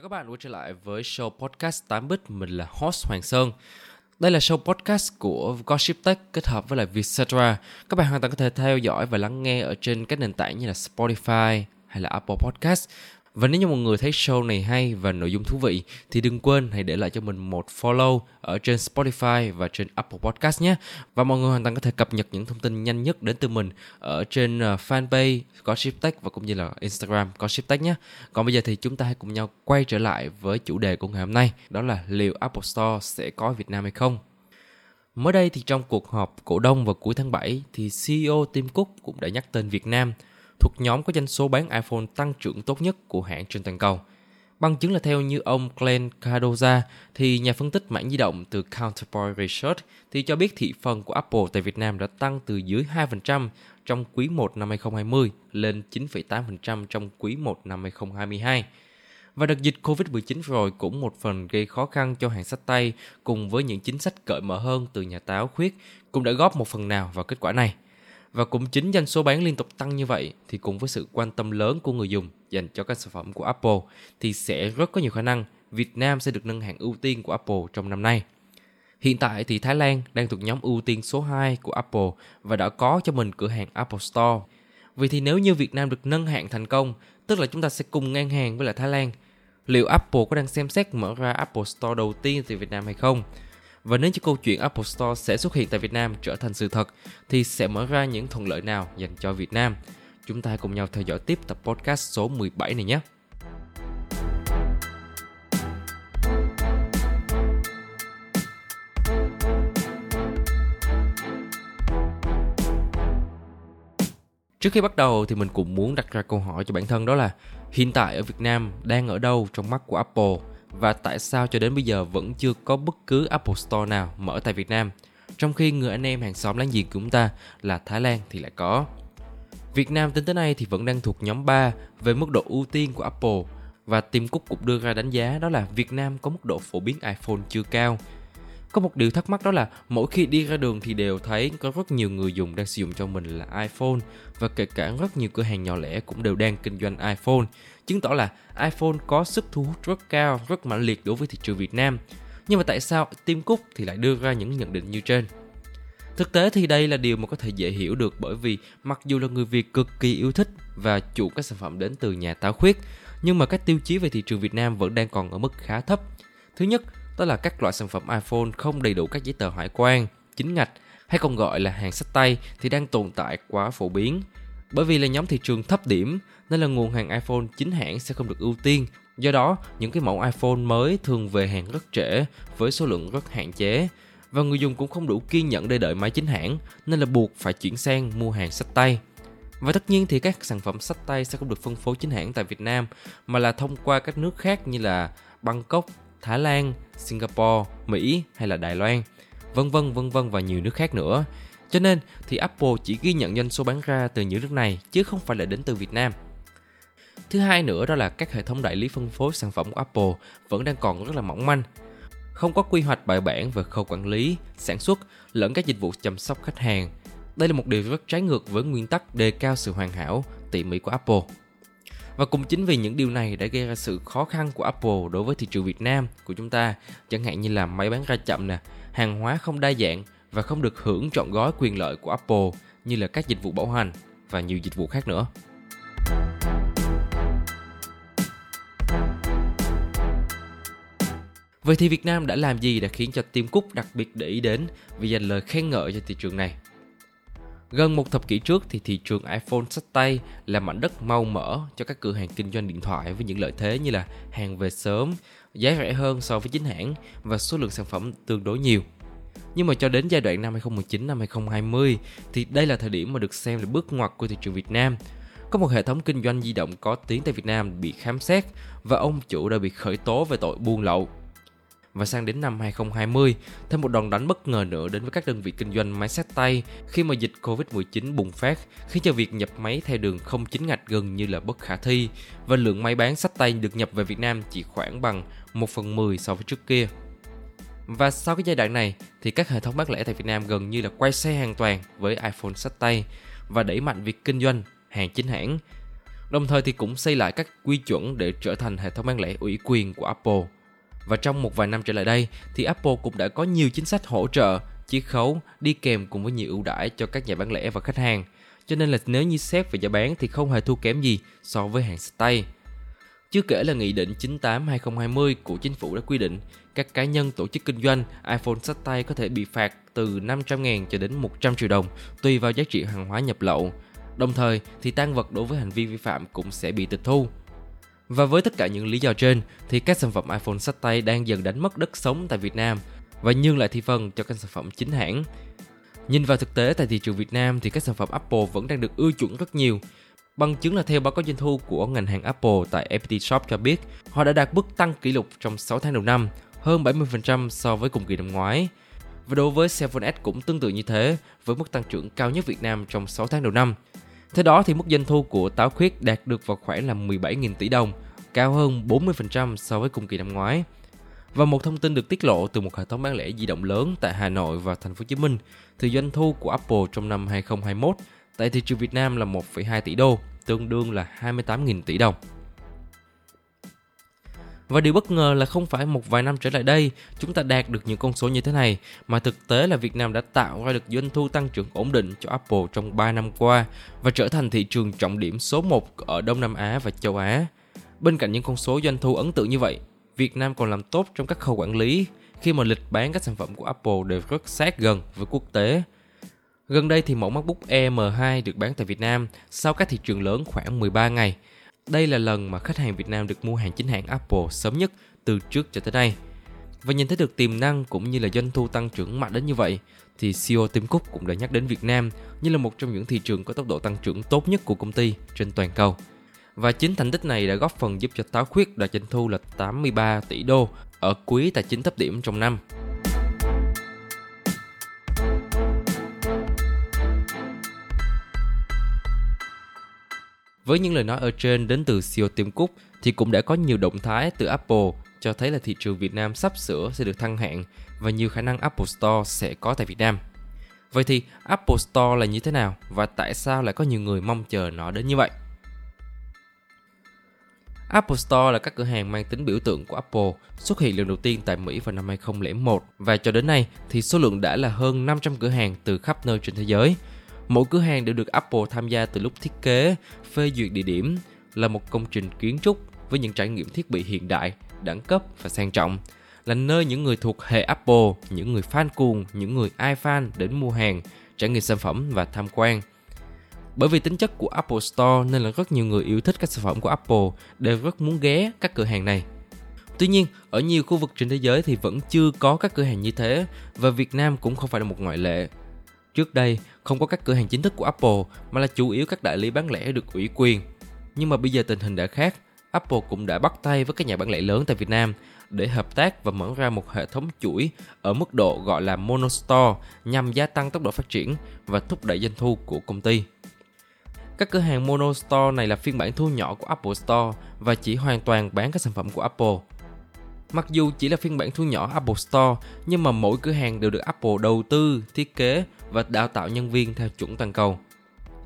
Chào các bạn quay trở lại với show podcast 8 bit Mình là host Hoàng Sơn. Đây là show podcast của Gossip Tech kết hợp với lại Vietcetera. Các bạn hoàn toàn có thể theo dõi và lắng nghe ở trên các nền tảng như là Spotify hay là Apple Podcast và nếu như mọi người thấy show này hay và nội dung thú vị thì đừng quên hãy để lại cho mình một follow ở trên Spotify và trên Apple Podcast nhé. Và mọi người hoàn toàn có thể cập nhật những thông tin nhanh nhất đến từ mình ở trên ờ, fanpage fanpage ship Tech và cũng như là Instagram Gossip Tech nhé. Còn bây giờ thì chúng ta hãy cùng nhau quay trở lại với chủ đề của ngày hôm nay, đó là liệu Apple Store sẽ có Việt Nam hay không? Mới đây thì trong cuộc họp cổ đông vào cuối tháng 7 thì CEO Tim Cook cũng đã nhắc tên Việt Nam – thuộc nhóm có doanh số bán iPhone tăng trưởng tốt nhất của hãng trên toàn cầu. Bằng chứng là theo như ông Glenn Cardoza, thì nhà phân tích mảng di động từ Counterpoint Research thì cho biết thị phần của Apple tại Việt Nam đã tăng từ dưới 2% trong quý 1 năm 2020 lên 9,8% trong quý 1 năm 2022. Và đợt dịch Covid-19 rồi cũng một phần gây khó khăn cho hàng sách tay cùng với những chính sách cởi mở hơn từ nhà táo khuyết cũng đã góp một phần nào vào kết quả này. Và cũng chính doanh số bán liên tục tăng như vậy thì cùng với sự quan tâm lớn của người dùng dành cho các sản phẩm của Apple thì sẽ rất có nhiều khả năng Việt Nam sẽ được nâng hạng ưu tiên của Apple trong năm nay. Hiện tại thì Thái Lan đang thuộc nhóm ưu tiên số 2 của Apple và đã có cho mình cửa hàng Apple Store. Vì thì nếu như Việt Nam được nâng hạng thành công, tức là chúng ta sẽ cùng ngang hàng với lại Thái Lan. Liệu Apple có đang xem xét mở ra Apple Store đầu tiên tại Việt Nam hay không? Và nếu như câu chuyện Apple Store sẽ xuất hiện tại Việt Nam trở thành sự thật, thì sẽ mở ra những thuận lợi nào dành cho Việt Nam? Chúng ta cùng nhau theo dõi tiếp tập podcast số 17 này nhé. Trước khi bắt đầu thì mình cũng muốn đặt ra câu hỏi cho bản thân đó là, hiện tại ở Việt Nam đang ở đâu trong mắt của Apple và tại sao cho đến bây giờ vẫn chưa có bất cứ Apple Store nào mở tại Việt Nam, trong khi người anh em hàng xóm láng giềng của chúng ta là Thái Lan thì lại có. Việt Nam tính tới nay thì vẫn đang thuộc nhóm 3 về mức độ ưu tiên của Apple và Tim Cook cũng đưa ra đánh giá đó là Việt Nam có mức độ phổ biến iPhone chưa cao. Có một điều thắc mắc đó là mỗi khi đi ra đường thì đều thấy có rất nhiều người dùng đang sử dụng cho mình là iPhone và kể cả rất nhiều cửa hàng nhỏ lẻ cũng đều đang kinh doanh iPhone chứng tỏ là iPhone có sức thu hút rất cao, rất mạnh liệt đối với thị trường Việt Nam. Nhưng mà tại sao Tim Cook thì lại đưa ra những nhận định như trên? Thực tế thì đây là điều mà có thể dễ hiểu được bởi vì mặc dù là người Việt cực kỳ yêu thích và chuộng các sản phẩm đến từ nhà táo khuyết, nhưng mà các tiêu chí về thị trường Việt Nam vẫn đang còn ở mức khá thấp. Thứ nhất, đó là các loại sản phẩm iPhone không đầy đủ các giấy tờ hải quan, chính ngạch hay còn gọi là hàng sách tay thì đang tồn tại quá phổ biến. Bởi vì là nhóm thị trường thấp điểm nên là nguồn hàng iPhone chính hãng sẽ không được ưu tiên. Do đó, những cái mẫu iPhone mới thường về hàng rất trễ với số lượng rất hạn chế và người dùng cũng không đủ kiên nhẫn để đợi máy chính hãng nên là buộc phải chuyển sang mua hàng sách tay. Và tất nhiên thì các sản phẩm sách tay sẽ không được phân phối chính hãng tại Việt Nam mà là thông qua các nước khác như là Bangkok, Thái Lan, Singapore, Mỹ hay là Đài Loan, vân vân vân vân và nhiều nước khác nữa. Cho nên thì Apple chỉ ghi nhận doanh số bán ra từ những nước này chứ không phải là đến từ Việt Nam. Thứ hai nữa đó là các hệ thống đại lý phân phối sản phẩm của Apple vẫn đang còn rất là mỏng manh. Không có quy hoạch bài bản về khâu quản lý, sản xuất lẫn các dịch vụ chăm sóc khách hàng. Đây là một điều rất trái ngược với nguyên tắc đề cao sự hoàn hảo, tỉ mỉ của Apple. Và cũng chính vì những điều này đã gây ra sự khó khăn của Apple đối với thị trường Việt Nam của chúng ta, chẳng hạn như là máy bán ra chậm nè, hàng hóa không đa dạng và không được hưởng trọn gói quyền lợi của Apple như là các dịch vụ bảo hành và nhiều dịch vụ khác nữa. Vậy thì Việt Nam đã làm gì đã khiến cho Tim Cook đặc biệt để ý đến vì dành lời khen ngợi cho thị trường này? Gần một thập kỷ trước thì thị trường iPhone sách tay là mảnh đất mau mở cho các cửa hàng kinh doanh điện thoại với những lợi thế như là hàng về sớm, giá rẻ hơn so với chính hãng và số lượng sản phẩm tương đối nhiều. Nhưng mà cho đến giai đoạn năm 2019 năm 2020 thì đây là thời điểm mà được xem là bước ngoặt của thị trường Việt Nam. có một hệ thống kinh doanh di động có tiếng tại Việt Nam bị khám xét và ông chủ đã bị khởi tố về tội buôn lậu. Và sang đến năm 2020, thêm một đòn đánh bất ngờ nữa đến với các đơn vị kinh doanh máy sách tay khi mà dịch Covid-19 bùng phát, khiến cho việc nhập máy theo đường không chính ngạch gần như là bất khả thi và lượng máy bán sách tay được nhập về Việt Nam chỉ khoảng bằng 1 phần 10 so với trước kia. Và sau cái giai đoạn này thì các hệ thống bán lẻ tại Việt Nam gần như là quay xe hoàn toàn với iPhone sách tay và đẩy mạnh việc kinh doanh hàng chính hãng. Đồng thời thì cũng xây lại các quy chuẩn để trở thành hệ thống bán lẻ ủy quyền của Apple. Và trong một vài năm trở lại đây thì Apple cũng đã có nhiều chính sách hỗ trợ, chiết khấu đi kèm cùng với nhiều ưu đãi cho các nhà bán lẻ và khách hàng. Cho nên là nếu như xét về giá bán thì không hề thua kém gì so với hàng sách tay. Chưa kể là Nghị định 98-2020 của chính phủ đã quy định các cá nhân tổ chức kinh doanh iPhone sách tay có thể bị phạt từ 500.000 cho đến 100 triệu đồng tùy vào giá trị hàng hóa nhập lậu. Đồng thời thì tan vật đối với hành vi vi phạm cũng sẽ bị tịch thu. Và với tất cả những lý do trên thì các sản phẩm iPhone sách tay đang dần đánh mất đất sống tại Việt Nam và nhường lại thị phần cho các sản phẩm chính hãng. Nhìn vào thực tế tại thị trường Việt Nam thì các sản phẩm Apple vẫn đang được ưa chuộng rất nhiều Bằng chứng là theo báo cáo doanh thu của ngành hàng Apple tại FPT Shop cho biết, họ đã đạt mức tăng kỷ lục trong 6 tháng đầu năm, hơn 70% so với cùng kỳ năm ngoái. Và đối với Seven S cũng tương tự như thế, với mức tăng trưởng cao nhất Việt Nam trong 6 tháng đầu năm theo đó thì mức doanh thu của Táo Khuyết đạt được vào khoảng là 17.000 tỷ đồng, cao hơn 40% so với cùng kỳ năm ngoái. Và một thông tin được tiết lộ từ một hệ thống bán lẻ di động lớn tại Hà Nội và Thành phố Hồ Chí Minh, thì doanh thu của Apple trong năm 2021 tại thị trường Việt Nam là 1,2 tỷ đô, tương đương là 28.000 tỷ đồng. Và điều bất ngờ là không phải một vài năm trở lại đây chúng ta đạt được những con số như thế này, mà thực tế là Việt Nam đã tạo ra được doanh thu tăng trưởng ổn định cho Apple trong 3 năm qua và trở thành thị trường trọng điểm số 1 ở Đông Nam Á và châu Á. Bên cạnh những con số doanh thu ấn tượng như vậy, Việt Nam còn làm tốt trong các khâu quản lý khi mà lịch bán các sản phẩm của Apple đều rất sát gần với quốc tế. Gần đây thì mẫu MacBook Air M2 được bán tại Việt Nam sau các thị trường lớn khoảng 13 ngày. Đây là lần mà khách hàng Việt Nam được mua hàng chính hãng Apple sớm nhất từ trước cho tới nay. Và nhìn thấy được tiềm năng cũng như là doanh thu tăng trưởng mạnh đến như vậy, thì CEO Tim Cook cũng đã nhắc đến Việt Nam như là một trong những thị trường có tốc độ tăng trưởng tốt nhất của công ty trên toàn cầu. Và chính thành tích này đã góp phần giúp cho Táo Khuyết đạt doanh thu là 83 tỷ đô ở quý tài chính thấp điểm trong năm. Với những lời nói ở trên đến từ CEO Tim Cook thì cũng đã có nhiều động thái từ Apple cho thấy là thị trường Việt Nam sắp sửa sẽ được thăng hạng và nhiều khả năng Apple Store sẽ có tại Việt Nam. Vậy thì Apple Store là như thế nào và tại sao lại có nhiều người mong chờ nó đến như vậy? Apple Store là các cửa hàng mang tính biểu tượng của Apple, xuất hiện lần đầu tiên tại Mỹ vào năm 2001 và cho đến nay thì số lượng đã là hơn 500 cửa hàng từ khắp nơi trên thế giới – Mỗi cửa hàng đều được Apple tham gia từ lúc thiết kế, phê duyệt địa điểm là một công trình kiến trúc với những trải nghiệm thiết bị hiện đại, đẳng cấp và sang trọng là nơi những người thuộc hệ Apple, những người fan cuồng, những người iFan đến mua hàng, trải nghiệm sản phẩm và tham quan. Bởi vì tính chất của Apple Store nên là rất nhiều người yêu thích các sản phẩm của Apple đều rất muốn ghé các cửa hàng này. Tuy nhiên, ở nhiều khu vực trên thế giới thì vẫn chưa có các cửa hàng như thế và Việt Nam cũng không phải là một ngoại lệ. Trước đây, không có các cửa hàng chính thức của Apple mà là chủ yếu các đại lý bán lẻ được ủy quyền. Nhưng mà bây giờ tình hình đã khác, Apple cũng đã bắt tay với các nhà bán lẻ lớn tại Việt Nam để hợp tác và mở ra một hệ thống chuỗi ở mức độ gọi là monostore nhằm gia tăng tốc độ phát triển và thúc đẩy doanh thu của công ty. Các cửa hàng monostore này là phiên bản thu nhỏ của Apple Store và chỉ hoàn toàn bán các sản phẩm của Apple Mặc dù chỉ là phiên bản thu nhỏ Apple Store, nhưng mà mỗi cửa hàng đều được Apple đầu tư, thiết kế và đào tạo nhân viên theo chuẩn toàn cầu.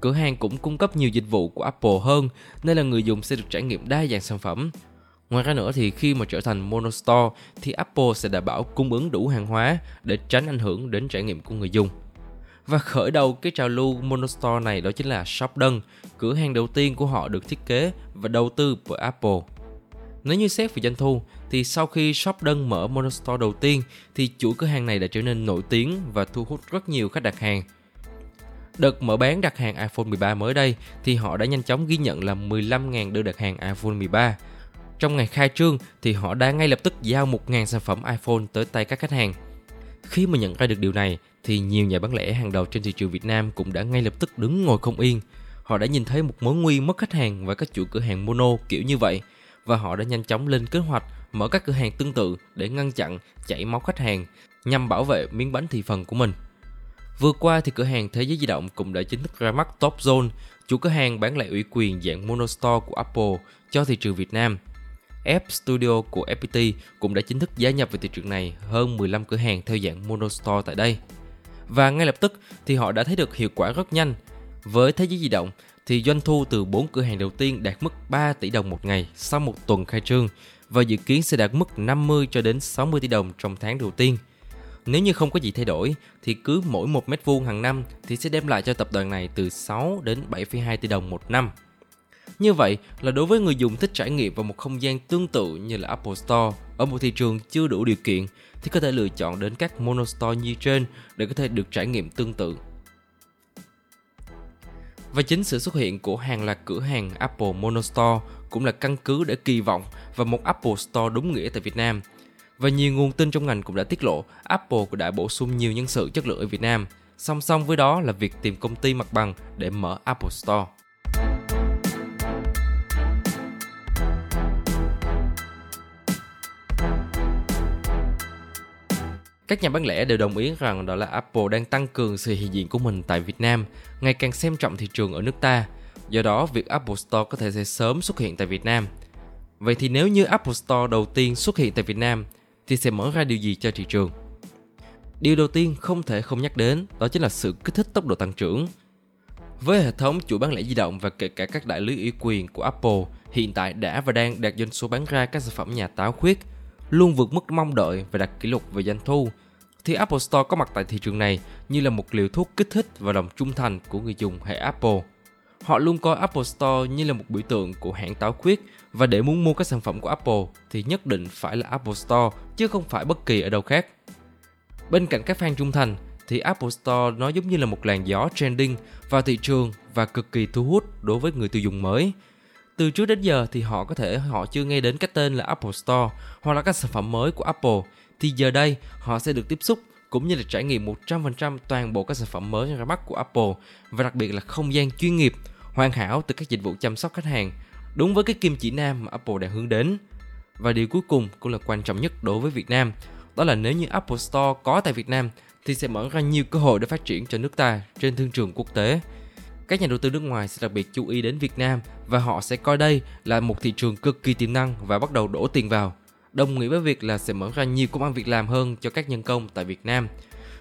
Cửa hàng cũng cung cấp nhiều dịch vụ của Apple hơn nên là người dùng sẽ được trải nghiệm đa dạng sản phẩm. Ngoài ra nữa thì khi mà trở thành monostore thì Apple sẽ đảm bảo cung ứng đủ hàng hóa để tránh ảnh hưởng đến trải nghiệm của người dùng. Và khởi đầu cái trào lưu monostore này đó chính là Shop Đơn, cửa hàng đầu tiên của họ được thiết kế và đầu tư bởi Apple. Nếu như xét về doanh thu, thì sau khi shop đơn mở monostore đầu tiên, thì chuỗi cửa hàng này đã trở nên nổi tiếng và thu hút rất nhiều khách đặt hàng. Đợt mở bán đặt hàng iPhone 13 mới đây, thì họ đã nhanh chóng ghi nhận là 15.000 đơn đặt hàng iPhone 13. Trong ngày khai trương, thì họ đã ngay lập tức giao 1.000 sản phẩm iPhone tới tay các khách hàng. Khi mà nhận ra được điều này, thì nhiều nhà bán lẻ hàng đầu trên thị trường Việt Nam cũng đã ngay lập tức đứng ngồi không yên. họ đã nhìn thấy một mối nguy mất khách hàng và các chủ cửa hàng mono kiểu như vậy và họ đã nhanh chóng lên kế hoạch mở các cửa hàng tương tự để ngăn chặn chảy máu khách hàng nhằm bảo vệ miếng bánh thị phần của mình. Vừa qua thì cửa hàng Thế giới di động cũng đã chính thức ra mắt Top Zone, chủ cửa hàng bán lẻ ủy quyền dạng monostore của Apple cho thị trường Việt Nam. App Studio của FPT cũng đã chính thức gia nhập vào thị trường này hơn 15 cửa hàng theo dạng monostore tại đây. Và ngay lập tức thì họ đã thấy được hiệu quả rất nhanh. Với Thế giới di động thì doanh thu từ 4 cửa hàng đầu tiên đạt mức 3 tỷ đồng một ngày sau một tuần khai trương và dự kiến sẽ đạt mức 50 cho đến 60 tỷ đồng trong tháng đầu tiên. Nếu như không có gì thay đổi thì cứ mỗi một mét vuông hàng năm thì sẽ đem lại cho tập đoàn này từ 6 đến 7,2 tỷ đồng một năm. Như vậy là đối với người dùng thích trải nghiệm vào một không gian tương tự như là Apple Store ở một thị trường chưa đủ điều kiện thì có thể lựa chọn đến các monostore như trên để có thể được trải nghiệm tương tự. Và chính sự xuất hiện của hàng loạt cửa hàng Apple Monostore cũng là căn cứ để kỳ vọng vào một Apple Store đúng nghĩa tại Việt Nam. Và nhiều nguồn tin trong ngành cũng đã tiết lộ, Apple cũng đã bổ sung nhiều nhân sự chất lượng ở Việt Nam. Song song với đó là việc tìm công ty mặt bằng để mở Apple Store. Các nhà bán lẻ đều đồng ý rằng đó là Apple đang tăng cường sự hiện diện của mình tại Việt Nam, ngày càng xem trọng thị trường ở nước ta. Do đó, việc Apple Store có thể sẽ sớm xuất hiện tại Việt Nam. Vậy thì nếu như Apple Store đầu tiên xuất hiện tại Việt Nam thì sẽ mở ra điều gì cho thị trường? Điều đầu tiên không thể không nhắc đến đó chính là sự kích thích tốc độ tăng trưởng. Với hệ thống chủ bán lẻ di động và kể cả các đại lý ủy quyền của Apple hiện tại đã và đang đạt doanh số bán ra các sản phẩm nhà táo khuyết luôn vượt mức mong đợi và đặt kỷ lục về doanh thu, thì Apple Store có mặt tại thị trường này như là một liều thuốc kích thích và lòng trung thành của người dùng hệ Apple. Họ luôn coi Apple Store như là một biểu tượng của hãng táo khuyết và để muốn mua các sản phẩm của Apple thì nhất định phải là Apple Store, chứ không phải bất kỳ ở đâu khác. Bên cạnh các fan trung thành thì Apple Store nó giống như là một làn gió trending vào thị trường và cực kỳ thu hút đối với người tiêu dùng mới từ trước đến giờ thì họ có thể, họ chưa nghe đến cái tên là Apple Store hoặc là các sản phẩm mới của Apple thì giờ đây họ sẽ được tiếp xúc cũng như là trải nghiệm 100% toàn bộ các sản phẩm mới ra mắt của Apple và đặc biệt là không gian chuyên nghiệp, hoàn hảo từ các dịch vụ chăm sóc khách hàng, đúng với cái kim chỉ nam mà Apple đang hướng đến. Và điều cuối cùng cũng là quan trọng nhất đối với Việt Nam, đó là nếu như Apple Store có tại Việt Nam thì sẽ mở ra nhiều cơ hội để phát triển cho nước ta trên thương trường quốc tế các nhà đầu tư nước ngoài sẽ đặc biệt chú ý đến Việt Nam và họ sẽ coi đây là một thị trường cực kỳ tiềm năng và bắt đầu đổ tiền vào. Đồng nghĩa với việc là sẽ mở ra nhiều công ăn việc làm hơn cho các nhân công tại Việt Nam.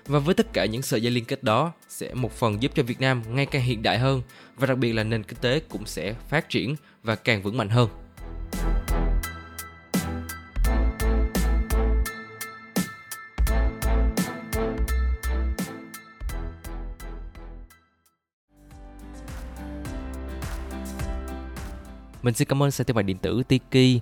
Và với tất cả những sợi dây liên kết đó sẽ một phần giúp cho Việt Nam ngày càng hiện đại hơn và đặc biệt là nền kinh tế cũng sẽ phát triển và càng vững mạnh hơn. Mình xin cảm ơn xe thương mại điện tử, Tiki